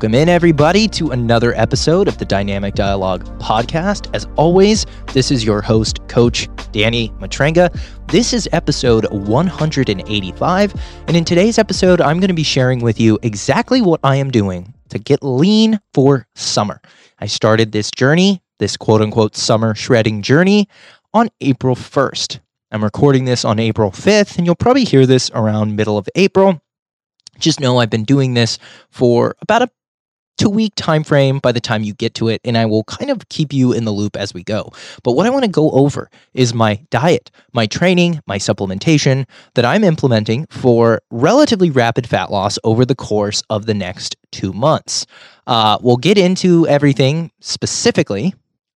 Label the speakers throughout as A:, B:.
A: Welcome in, everybody, to another episode of the Dynamic Dialogue podcast. As always, this is your host, Coach Danny Matranga. This is episode 185. And in today's episode, I'm going to be sharing with you exactly what I am doing to get lean for summer. I started this journey, this quote unquote summer shredding journey, on April 1st. I'm recording this on April 5th, and you'll probably hear this around middle of April. Just know I've been doing this for about a two week time frame by the time you get to it and i will kind of keep you in the loop as we go. But what i want to go over is my diet my training my supplementation that i'm implementing for relatively rapid fat loss over the course of the next two months. Uh, we'll get into everything specifically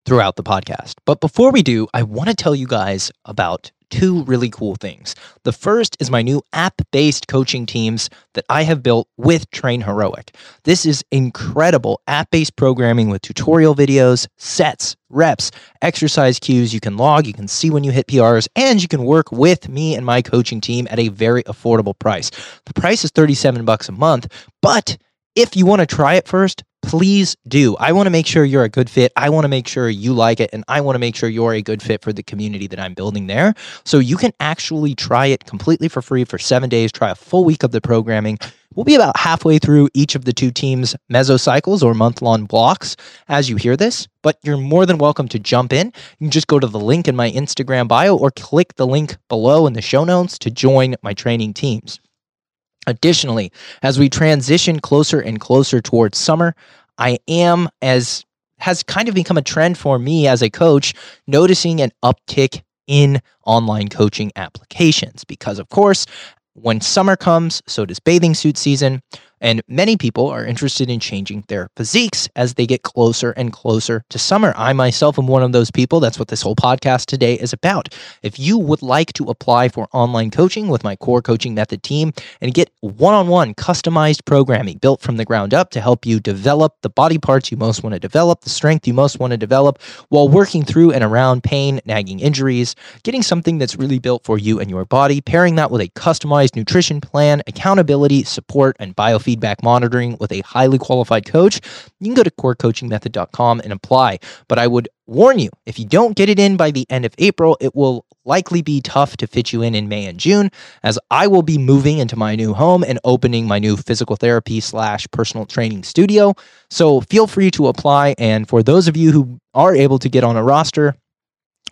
A: throughout the podcast. But before we do i want to tell you guys about two really cool things. The first is my new app based coaching teams that I have built with Train Heroic. This is incredible app based programming with tutorial videos, sets, reps, exercise cues you can log, you can see when you hit PRs, and you can work with me and my coaching team at a very affordable price. The price is 37 bucks a month, but if you want to try it first, please do. I want to make sure you're a good fit. I want to make sure you like it. And I want to make sure you're a good fit for the community that I'm building there. So you can actually try it completely for free for seven days, try a full week of the programming. We'll be about halfway through each of the two teams' mesocycles or month long blocks as you hear this, but you're more than welcome to jump in. You can just go to the link in my Instagram bio or click the link below in the show notes to join my training teams. Additionally, as we transition closer and closer towards summer, I am, as has kind of become a trend for me as a coach, noticing an uptick in online coaching applications because, of course, when summer comes, so does bathing suit season. And many people are interested in changing their physiques as they get closer and closer to summer. I myself am one of those people. That's what this whole podcast today is about. If you would like to apply for online coaching with my core coaching method team and get one on one customized programming built from the ground up to help you develop the body parts you most want to develop, the strength you most want to develop while working through and around pain, nagging injuries, getting something that's really built for you and your body, pairing that with a customized nutrition plan, accountability, support, and biofeedback feedback monitoring with a highly qualified coach, you can go to corecoachingmethod.com and apply. But I would warn you, if you don't get it in by the end of April, it will likely be tough to fit you in in May and June, as I will be moving into my new home and opening my new physical therapy slash personal training studio. So feel free to apply. And for those of you who are able to get on a roster,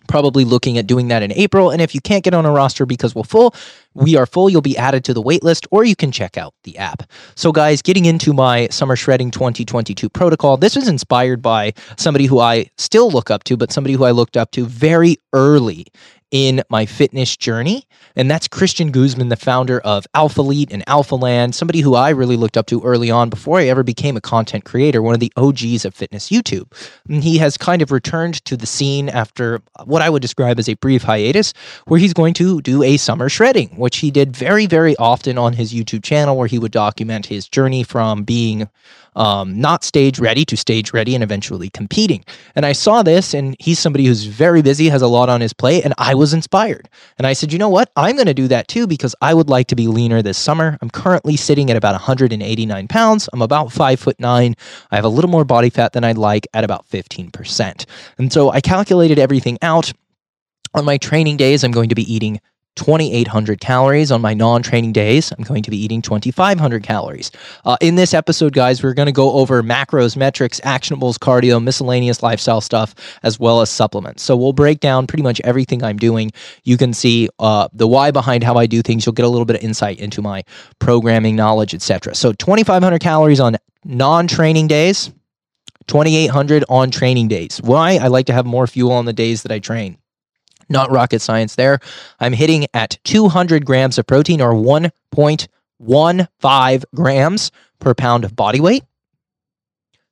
A: probably looking at doing that in April. And if you can't get on a roster because we're full, we are full, you'll be added to the waitlist or you can check out the app. So, guys, getting into my Summer Shredding 2022 protocol, this was inspired by somebody who I still look up to, but somebody who I looked up to very early in my fitness journey. And that's Christian Guzman, the founder of Alphalete and Alpha Land, somebody who I really looked up to early on before I ever became a content creator, one of the OGs of fitness YouTube. And he has kind of returned to the scene after what I would describe as a brief hiatus, where he's going to do a summer shredding, which he did very, very often on his YouTube channel, where he would document his journey from being um, not stage ready to stage ready and eventually competing. And I saw this, and he's somebody who's very busy, has a lot on his plate, and I was inspired. And I said, you know what? I'm going to do that too because I would like to be leaner this summer. I'm currently sitting at about 189 pounds. I'm about five foot nine. I have a little more body fat than I'd like at about 15%. And so I calculated everything out. On my training days, I'm going to be eating 2,800 calories. On my non training days, I'm going to be eating 2,500 calories. Uh, in this episode, guys, we're going to go over macros, metrics, actionables, cardio, miscellaneous lifestyle stuff, as well as supplements. So we'll break down pretty much everything I'm doing. You can see uh, the why behind how I do things. You'll get a little bit of insight into my programming knowledge, etc. So 2,500 calories on non training days. 2800 on training days. Why? I like to have more fuel on the days that I train. Not rocket science there. I'm hitting at 200 grams of protein or 1.15 grams per pound of body weight.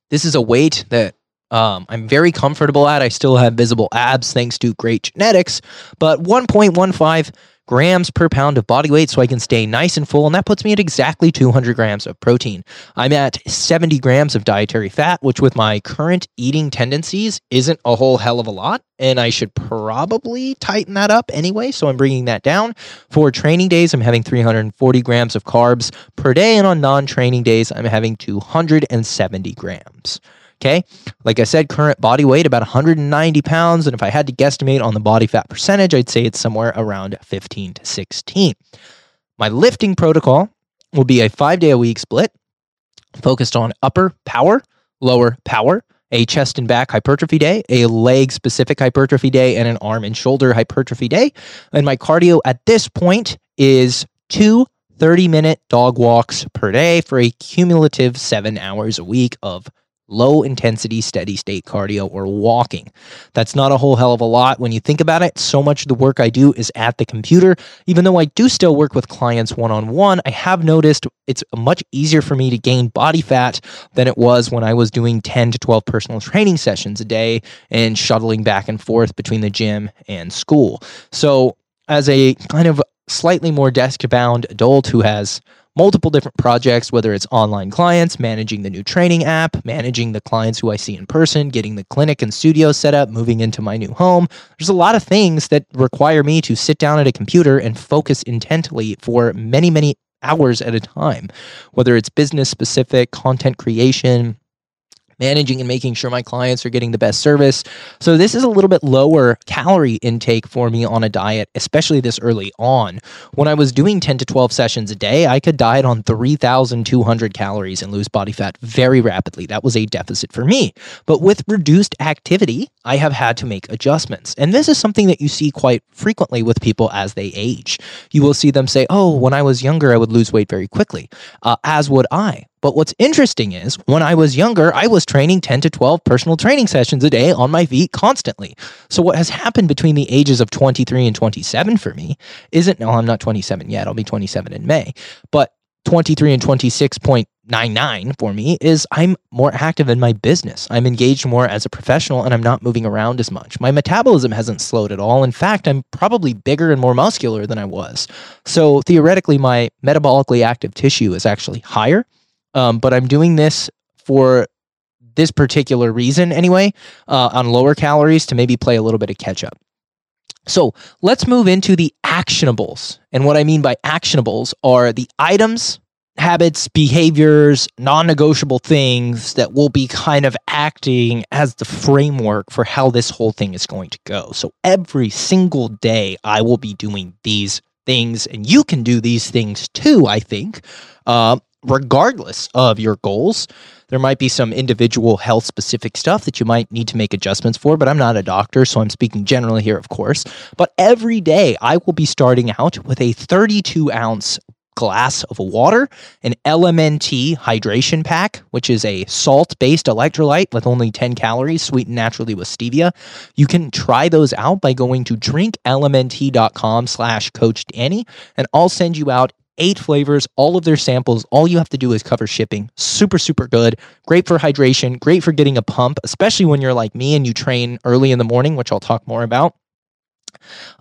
A: This is a weight that um, I'm very comfortable at. I still have visible abs thanks to great genetics, but 1.15 grams per pound of body weight so I can stay nice and full. And that puts me at exactly 200 grams of protein. I'm at 70 grams of dietary fat, which with my current eating tendencies isn't a whole hell of a lot. And I should probably tighten that up anyway. So I'm bringing that down. For training days, I'm having 340 grams of carbs per day. And on non training days, I'm having 270 grams. Okay. Like I said, current body weight about 190 pounds. And if I had to guesstimate on the body fat percentage, I'd say it's somewhere around 15 to 16. My lifting protocol will be a five day a week split focused on upper power, lower power, a chest and back hypertrophy day, a leg specific hypertrophy day, and an arm and shoulder hypertrophy day. And my cardio at this point is two 30 minute dog walks per day for a cumulative seven hours a week of low intensity steady state cardio or walking. That's not a whole hell of a lot when you think about it. So much of the work I do is at the computer. Even though I do still work with clients one on one, I have noticed it's much easier for me to gain body fat than it was when I was doing 10 to 12 personal training sessions a day and shuttling back and forth between the gym and school. So, as a kind of slightly more desk bound adult who has multiple different projects, whether it's online clients, managing the new training app, managing the clients who I see in person, getting the clinic and studio set up, moving into my new home. There's a lot of things that require me to sit down at a computer and focus intently for many, many hours at a time, whether it's business specific, content creation, managing and making sure my clients are getting the best service. So this is a little bit lower calorie intake for me on a diet, especially this early on. When I was doing 10 to 12 sessions a day, I could diet on 3,200 calories and lose body fat very rapidly. That was a deficit for me. But with reduced activity, I have had to make adjustments. And this is something that you see quite frequently with people as they age. You will see them say, Oh, when I was younger, I would lose weight very quickly, uh, as would I. But what's interesting is when I was younger, I was training 10 to 12 personal training sessions a day on my feet constantly. So what has happened between the ages of 23 and 27 for me isn't, no, I'm not 27 yet. I'll be 27 in May. But 23 and 26.99 for me is I'm more active in my business. I'm engaged more as a professional and I'm not moving around as much. My metabolism hasn't slowed at all. In fact, I'm probably bigger and more muscular than I was. So theoretically, my metabolically active tissue is actually higher um, but I'm doing this for this particular reason anyway, uh, on lower calories to maybe play a little bit of catch up. So let's move into the actionables. And what I mean by actionables are the items, habits, behaviors, non negotiable things that will be kind of acting as the framework for how this whole thing is going to go. So every single day, I will be doing these things, and you can do these things too, I think. Uh, regardless of your goals. There might be some individual health specific stuff that you might need to make adjustments for, but I'm not a doctor, so I'm speaking generally here, of course. But every day I will be starting out with a 32 ounce glass of water, an LMNT hydration pack, which is a salt based electrolyte with only 10 calories, sweetened naturally with stevia. You can try those out by going to drinklmnt.com slash coach Danny, and I'll send you out eight flavors, all of their samples. All you have to do is cover shipping. Super, super good. Great for hydration, great for getting a pump, especially when you're like me and you train early in the morning, which I'll talk more about.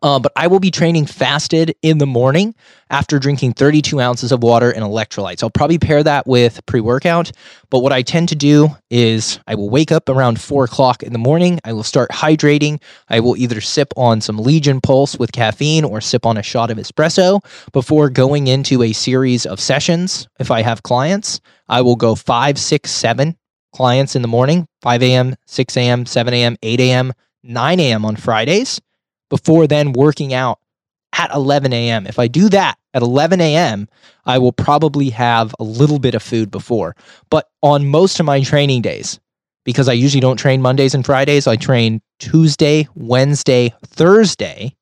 A: Uh, but I will be training fasted in the morning after drinking 32 ounces of water and electrolytes. I'll probably pair that with pre workout. But what I tend to do is I will wake up around four o'clock in the morning. I will start hydrating. I will either sip on some Legion Pulse with caffeine or sip on a shot of espresso before going into a series of sessions. If I have clients, I will go five, six, seven clients in the morning 5 a.m., 6 a.m., 7 a.m., 8 a.m., 9 a.m. on Fridays before then working out at 11 a.m. If I do that at 11 a.m., I will probably have a little bit of food before. But on most of my training days, because I usually don't train Mondays and Fridays, I train Tuesday, Wednesday, Thursday,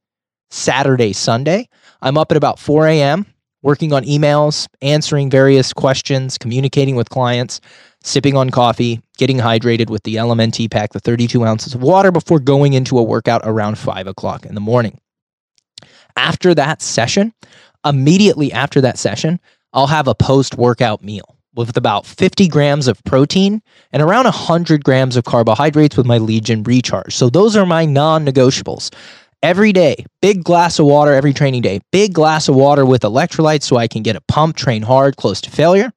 A: Saturday, Sunday. I'm up at about 4 a.m. working on emails, answering various questions, communicating with clients sipping on coffee, getting hydrated with the LMNT pack, the 32 ounces of water before going into a workout around five o'clock in the morning. After that session, immediately after that session, I'll have a post workout meal with about 50 grams of protein and around 100 grams of carbohydrates with my Legion Recharge. So those are my non negotiables. every day, big glass of water every training day, big glass of water with electrolytes so I can get a pump, train hard, close to failure.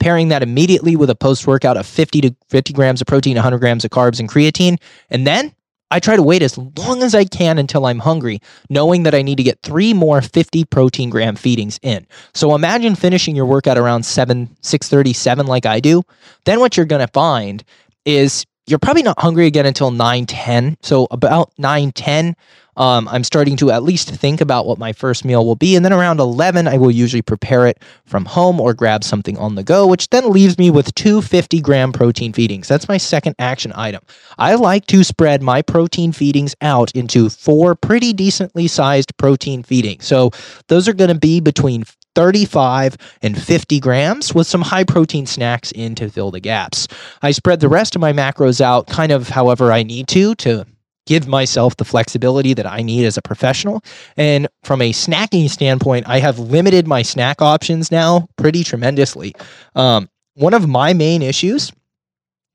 A: Pairing that immediately with a post workout of 50 to 50 grams of protein, 100 grams of carbs, and creatine. And then I try to wait as long as I can until I'm hungry, knowing that I need to get three more 50 protein gram feedings in. So imagine finishing your workout around 7, 637 like I do. Then what you're going to find is you're probably not hungry again until 9, 10. So about 9, 10, um, I'm starting to at least think about what my first meal will be. And then around 11, I will usually prepare it from home or grab something on the go, which then leaves me with two 50 gram protein feedings. That's my second action item. I like to spread my protein feedings out into four pretty decently sized protein feedings. So those are going to be between 35 and 50 grams with some high protein snacks in to fill the gaps. I spread the rest of my macros out kind of however I need to to give myself the flexibility that I need as a professional. And from a snacking standpoint, I have limited my snack options now pretty tremendously. Um, one of my main issues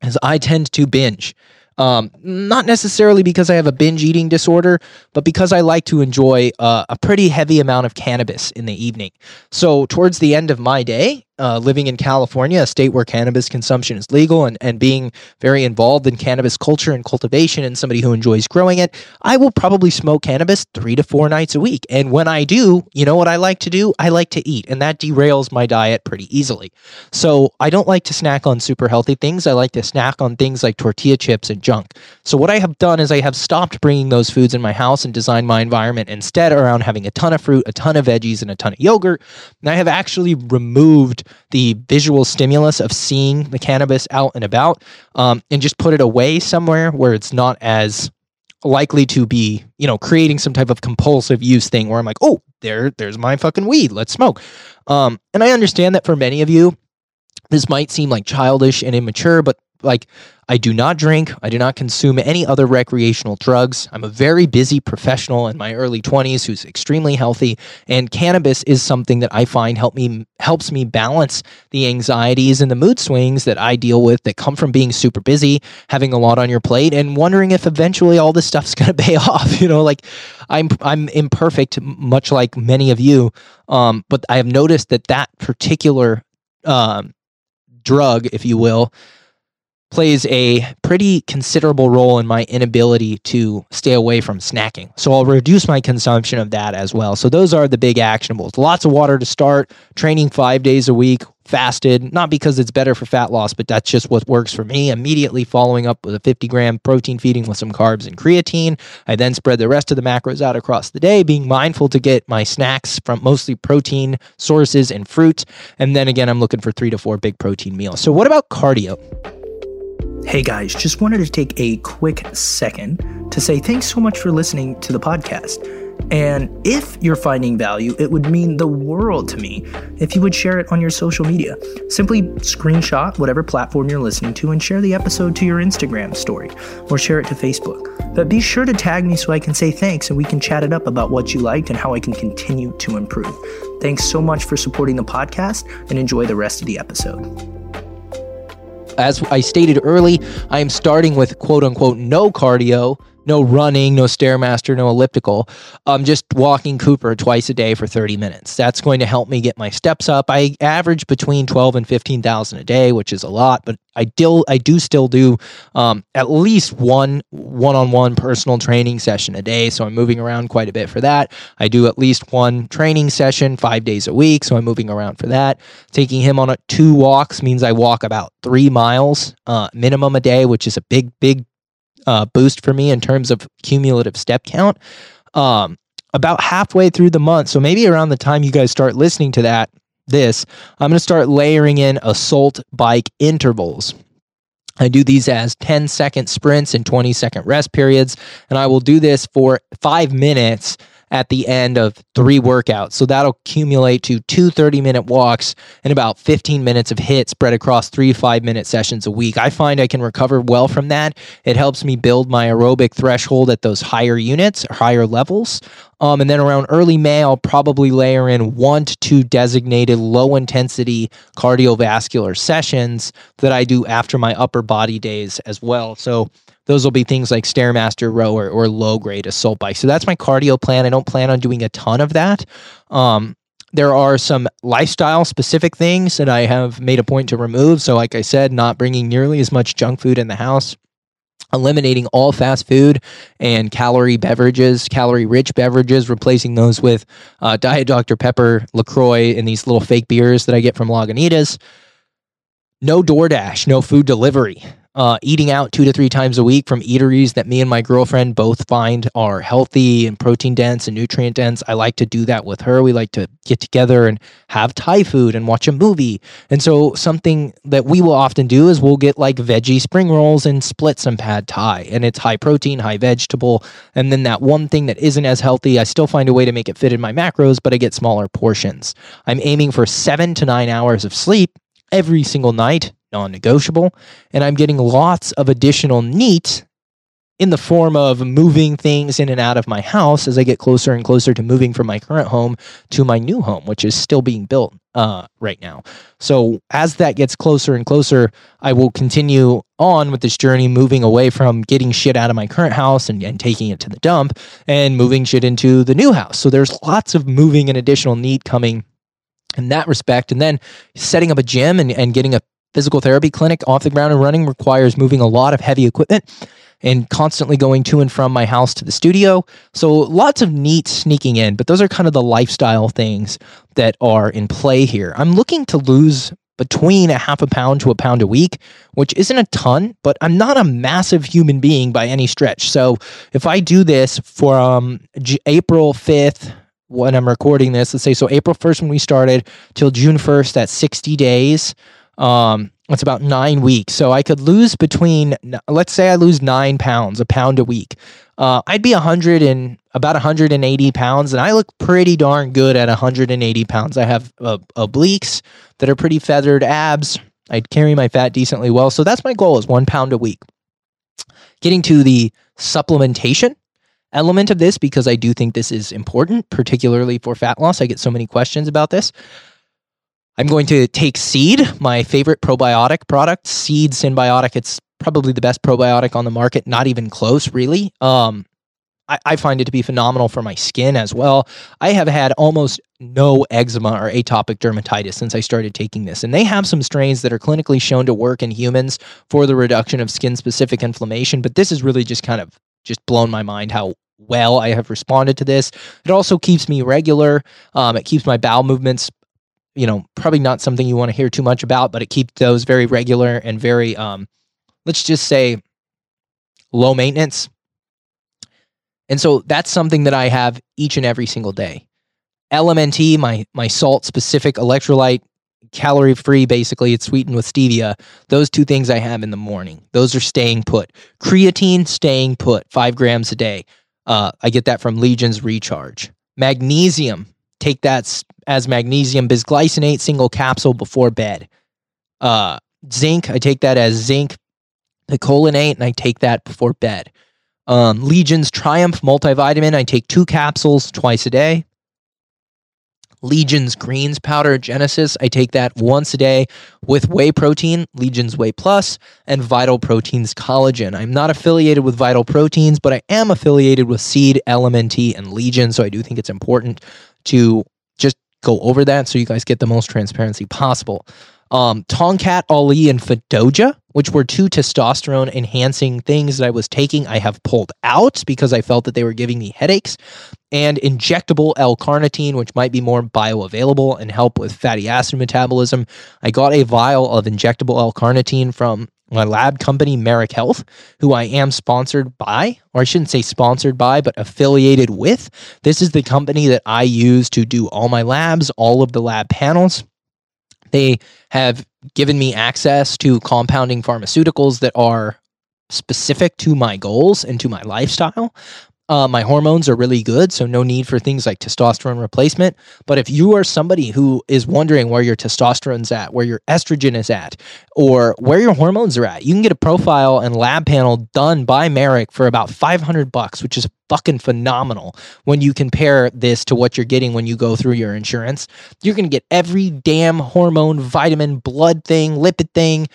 A: is I tend to binge. Um, not necessarily because I have a binge eating disorder, but because I like to enjoy uh, a pretty heavy amount of cannabis in the evening. So, towards the end of my day, uh, living in California, a state where cannabis consumption is legal, and, and being very involved in cannabis culture and cultivation, and somebody who enjoys growing it, I will probably smoke cannabis three to four nights a week. And when I do, you know what I like to do? I like to eat, and that derails my diet pretty easily. So I don't like to snack on super healthy things. I like to snack on things like tortilla chips and junk. So what I have done is I have stopped bringing those foods in my house and designed my environment instead around having a ton of fruit, a ton of veggies, and a ton of yogurt. And I have actually removed the visual stimulus of seeing the cannabis out and about um, and just put it away somewhere where it's not as likely to be, you know, creating some type of compulsive use thing where I'm like, oh, there, there's my fucking weed. Let's smoke. Um, and I understand that for many of you, this might seem like childish and immature, but like I do not drink. I do not consume any other recreational drugs. I'm a very busy professional in my early 20s who's extremely healthy, and cannabis is something that I find help me helps me balance the anxieties and the mood swings that I deal with that come from being super busy, having a lot on your plate, and wondering if eventually all this stuff's going to pay off. You know, like I'm I'm imperfect, much like many of you, um, but I have noticed that that particular um, drug, if you will plays a pretty considerable role in my inability to stay away from snacking. So I'll reduce my consumption of that as well. So those are the big actionables. Lots of water to start, training 5 days a week, fasted, not because it's better for fat loss, but that's just what works for me. Immediately following up with a 50 gram protein feeding with some carbs and creatine. I then spread the rest of the macros out across the day, being mindful to get my snacks from mostly protein sources and fruit. And then again, I'm looking for three to four big protein meals. So, what about cardio?
B: Hey guys, just wanted to take a quick second to say thanks so much for listening to the podcast. And if you're finding value, it would mean the world to me if you would share it on your social media. Simply screenshot whatever platform you're listening to and share the episode to your Instagram story or share it to Facebook. But be sure to tag me so I can say thanks and we can chat it up about what you liked and how I can continue to improve. Thanks so much for supporting the podcast and enjoy the rest of the episode
A: as I stated early, I am starting with quote unquote no cardio no running, no stairmaster, no elliptical. I'm just walking Cooper twice a day for 30 minutes. That's going to help me get my steps up. I average between 12 and 15,000 a day, which is a lot, but I still I do still do um, at least one one-on-one personal training session a day. So I'm moving around quite a bit for that. I do at least one training session five days a week, so I'm moving around for that. Taking him on a, two walks means I walk about three miles uh, minimum a day, which is a big big uh, boost for me in terms of cumulative step count. Um, about halfway through the month, so maybe around the time you guys start listening to that, this, I'm going to start layering in assault bike intervals. I do these as 10 second sprints and 20 second rest periods, and I will do this for five minutes at the end of three workouts. So that'll accumulate to two 30 minute walks and about 15 minutes of HIIT spread across three five minute sessions a week. I find I can recover well from that. It helps me build my aerobic threshold at those higher units or higher levels. Um, and then around early May, I'll probably layer in one to two designated low intensity cardiovascular sessions that I do after my upper body days as well. So those will be things like Stairmaster rower or low grade assault bike. So that's my cardio plan. I don't plan on doing a ton of that. Um, there are some lifestyle specific things that I have made a point to remove. So, like I said, not bringing nearly as much junk food in the house eliminating all fast food and calorie beverages, calorie rich beverages, replacing those with uh, Diet Dr. Pepper, LaCroix, and these little fake beers that I get from Lagunitas. No DoorDash, no food delivery uh, eating out two to three times a week from eateries that me and my girlfriend both find are healthy and protein dense and nutrient dense. I like to do that with her. We like to get together and have Thai food and watch a movie. And so, something that we will often do is we'll get like veggie spring rolls and split some pad Thai. And it's high protein, high vegetable. And then that one thing that isn't as healthy, I still find a way to make it fit in my macros, but I get smaller portions. I'm aiming for seven to nine hours of sleep every single night non negotiable. And I'm getting lots of additional NEAT in the form of moving things in and out of my house as I get closer and closer to moving from my current home to my new home, which is still being built uh, right now. So as that gets closer and closer, I will continue on with this journey, moving away from getting shit out of my current house and, and taking it to the dump and moving shit into the new house. So there's lots of moving and additional NEAT coming in that respect. And then setting up a gym and, and getting a physical therapy clinic off the ground and running requires moving a lot of heavy equipment and constantly going to and from my house to the studio. So lots of NEAT sneaking in, but those are kind of the lifestyle things that are in play here. I'm looking to lose between a half a pound to a pound a week, which isn't a ton, but I'm not a massive human being by any stretch. So if I do this from J- April 5th, when I'm recording this, let's say so April 1st when we started till June 1st, that's 60 days. Um, it's about nine weeks. So I could lose between, let's say I lose nine pounds, a pound a week. Uh, I'd be 100 and about 180 pounds, and I look pretty darn good at 180 pounds. I have uh, obliques that are pretty feathered, abs. I carry my fat decently well. So that's my goal is one pound a week. Getting to the supplementation element of this, because I do think this is important, particularly for fat loss. I get so many questions about this. I'm going to take Seed, my favorite probiotic product, Seed Synbiotic. It's probably the best probiotic on the market, not even close, really. Um, I, I find it to be phenomenal for my skin as well. I have had almost no eczema or atopic dermatitis since I started taking this. And they have some strains that are clinically shown to work in humans for the reduction of skin specific inflammation. But this has really just kind of just blown my mind how well I have responded to this. It also keeps me regular. Um, it keeps my bowel movements you know, probably not something you want to hear too much about, but it keeps those very regular and very, um, let's just say, low maintenance. And so that's something that I have each and every single day. LMNT, my my salt specific electrolyte, calorie free. Basically, it's sweetened with stevia. Those two things I have in the morning. Those are staying put. Creatine, staying put, five grams a day. Uh, I get that from Legion's Recharge. Magnesium, take that as magnesium bisglycinate single capsule before bed. Uh, zinc, I take that as zinc picolinate, and I take that before bed. Um, Legion's Triumph multivitamin, I take two capsules twice a day. Legion's Greens Powder Genesis, I take that once a day with whey protein, Legion's Whey Plus, and Vital Proteins Collagen. I'm not affiliated with Vital Proteins, but I am affiliated with Seed, LMNT, and Legion, so I do think it's important to just go over that so you guys get the most transparency possible. Um, Ali and Fadogia, which were two testosterone enhancing things that I was taking, I have pulled out because I felt that they were giving me headaches. And injectable L carnitine, which might be more bioavailable and help with fatty acid metabolism. I got a vial of injectable L carnitine from my lab company, Marek Health, who I am sponsored by, or I shouldn't say sponsored by, but affiliated with. This is the company that I use to do all my labs, all of the lab panels. They have given me access to compounding pharmaceuticals that are specific to my goals and to my lifestyle. Uh, my hormones are really good, so no need for things like testosterone replacement. But if you are somebody who is wondering where your testosterone's at, where your estrogen is at, or where your hormones are at, you can get a profile and lab panel done by Marek for about 500 bucks, which is fucking phenomenal when you compare this to what you're getting when you go through your insurance. You're going to get every damn hormone, vitamin, blood thing, lipid thing,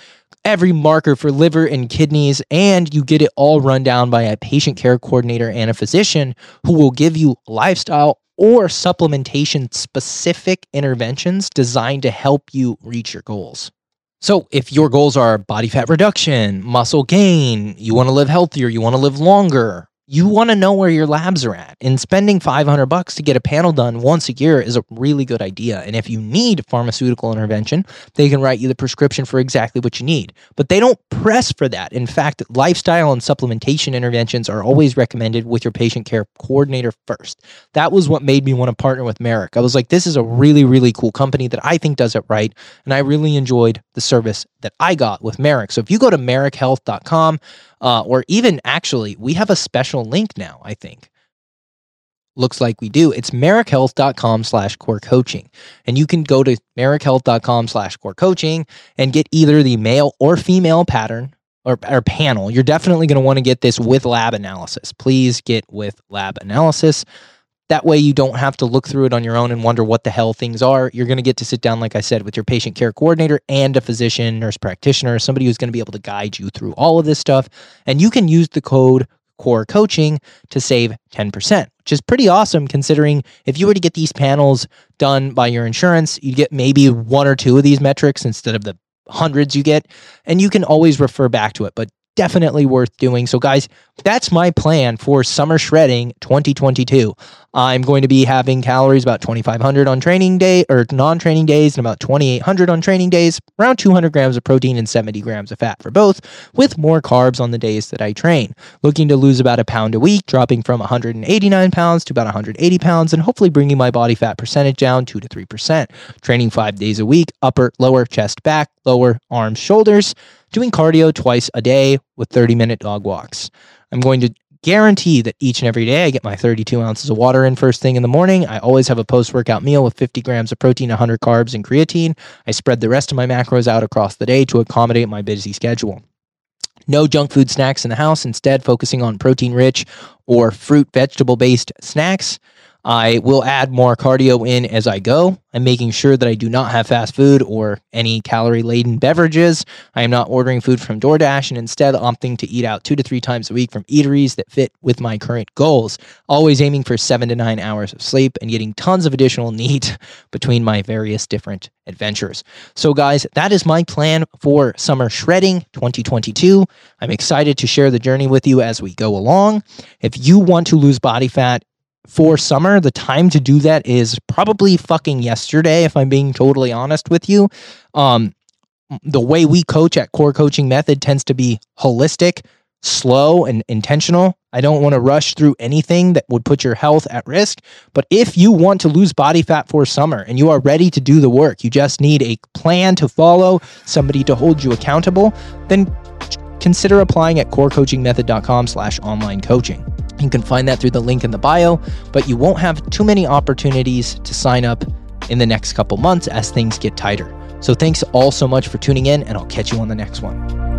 A: every marker for liver and kidneys, and you get it all run down by a patient care coordinator and a physician who will give you lifestyle or supplementation specific interventions designed to help you reach your goals. So, if your goals are body fat reduction, muscle gain, you want to live healthier, you want to live longer, you want to know where your labs are at. And spending 500 bucks to get a panel done once a year is a really good idea. And if you need pharmaceutical intervention they can write you the prescription for exactly what you need. But they don't press for that. In fact lifestyle and supplementation interventions are always recommended with your patient care coordinator first. That was what made me want to partner with Marek. I was like this is a really really cool company that i think does it right and i really enjoyed the service that i got with Marek. So if you go to marekhealth.com uh, or even actually, we have a special link now, I think. Looks like we do. It's marekhealth.com slash core coaching. And you can go to marekhealth.com slash core coaching and get either the male or female pattern or, or panel. You're definitely going to want to get this with lab analysis. Please get with lab analysis. That way, you don't have to look through it on your own and wonder what the hell things are. You're going to get to sit down, like I said, with your patient care coordinator and a physician, nurse practitioner, somebody who's going to be able to guide you through all of this stuff. And you can use the code core coaching to save 10%, which is pretty awesome considering if you were to get these panels done by your insurance, you'd get maybe one or two of these metrics instead of the hundreds you get. And you can always refer back to it. But definitely worth doing. So, guys, that's my plan for summer shredding 2022. I'm going to be having calories about 2,500 on training day or non training days and about 2,800 on training days, around 200 grams of protein and 70 grams of fat for both, with more carbs on the days that I train. Looking to lose about a pound a week, dropping from 189 pounds to about 180 pounds, and hopefully bringing my body fat percentage down 2 to 3%. Training five days a week, upper, lower, chest, back, lower, arms, shoulders doing cardio twice a day with 30 minute dog walks. I'm going to guarantee that each and every day I get my 32 ounces of water in first thing in the morning. I always have a post workout meal with 50 grams of protein, 100 carbs, and creatine. I spread the rest of my macros out across the day to accommodate my busy schedule. No junk food snacks in the house, instead, focusing on protein rich or fruit vegetable based snacks. I will add more cardio in as I go. I'm making sure that I do not have fast food or any calorie laden beverages. I am not ordering food from DoorDash and instead opting to eat out two to three times a week from eateries that fit with my current goals. Always aiming for seven to nine hours of sleep and getting tons of additional neat between my various different adventures. So, guys, that is my plan for summer shredding 2022. I'm excited to share the journey with you as we go along. If you want to lose body fat, for summer, the time to do that is probably fucking yesterday, if I'm being totally honest with you. Um, the way we coach at Core Coaching Method tends to be holistic, slow, and intentional. I don't want to rush through anything that would put your health at risk. But if you want to lose body fat for summer and you are ready to do the work, you just need a plan to follow, somebody to hold you accountable, then consider applying at corecoachingmethod.com slash online coaching. You can find that through the link in the bio, but you won't have too many opportunities to sign up in the next couple months as things get tighter. So thanks all so much for tuning in, and I'll catch you on the next one.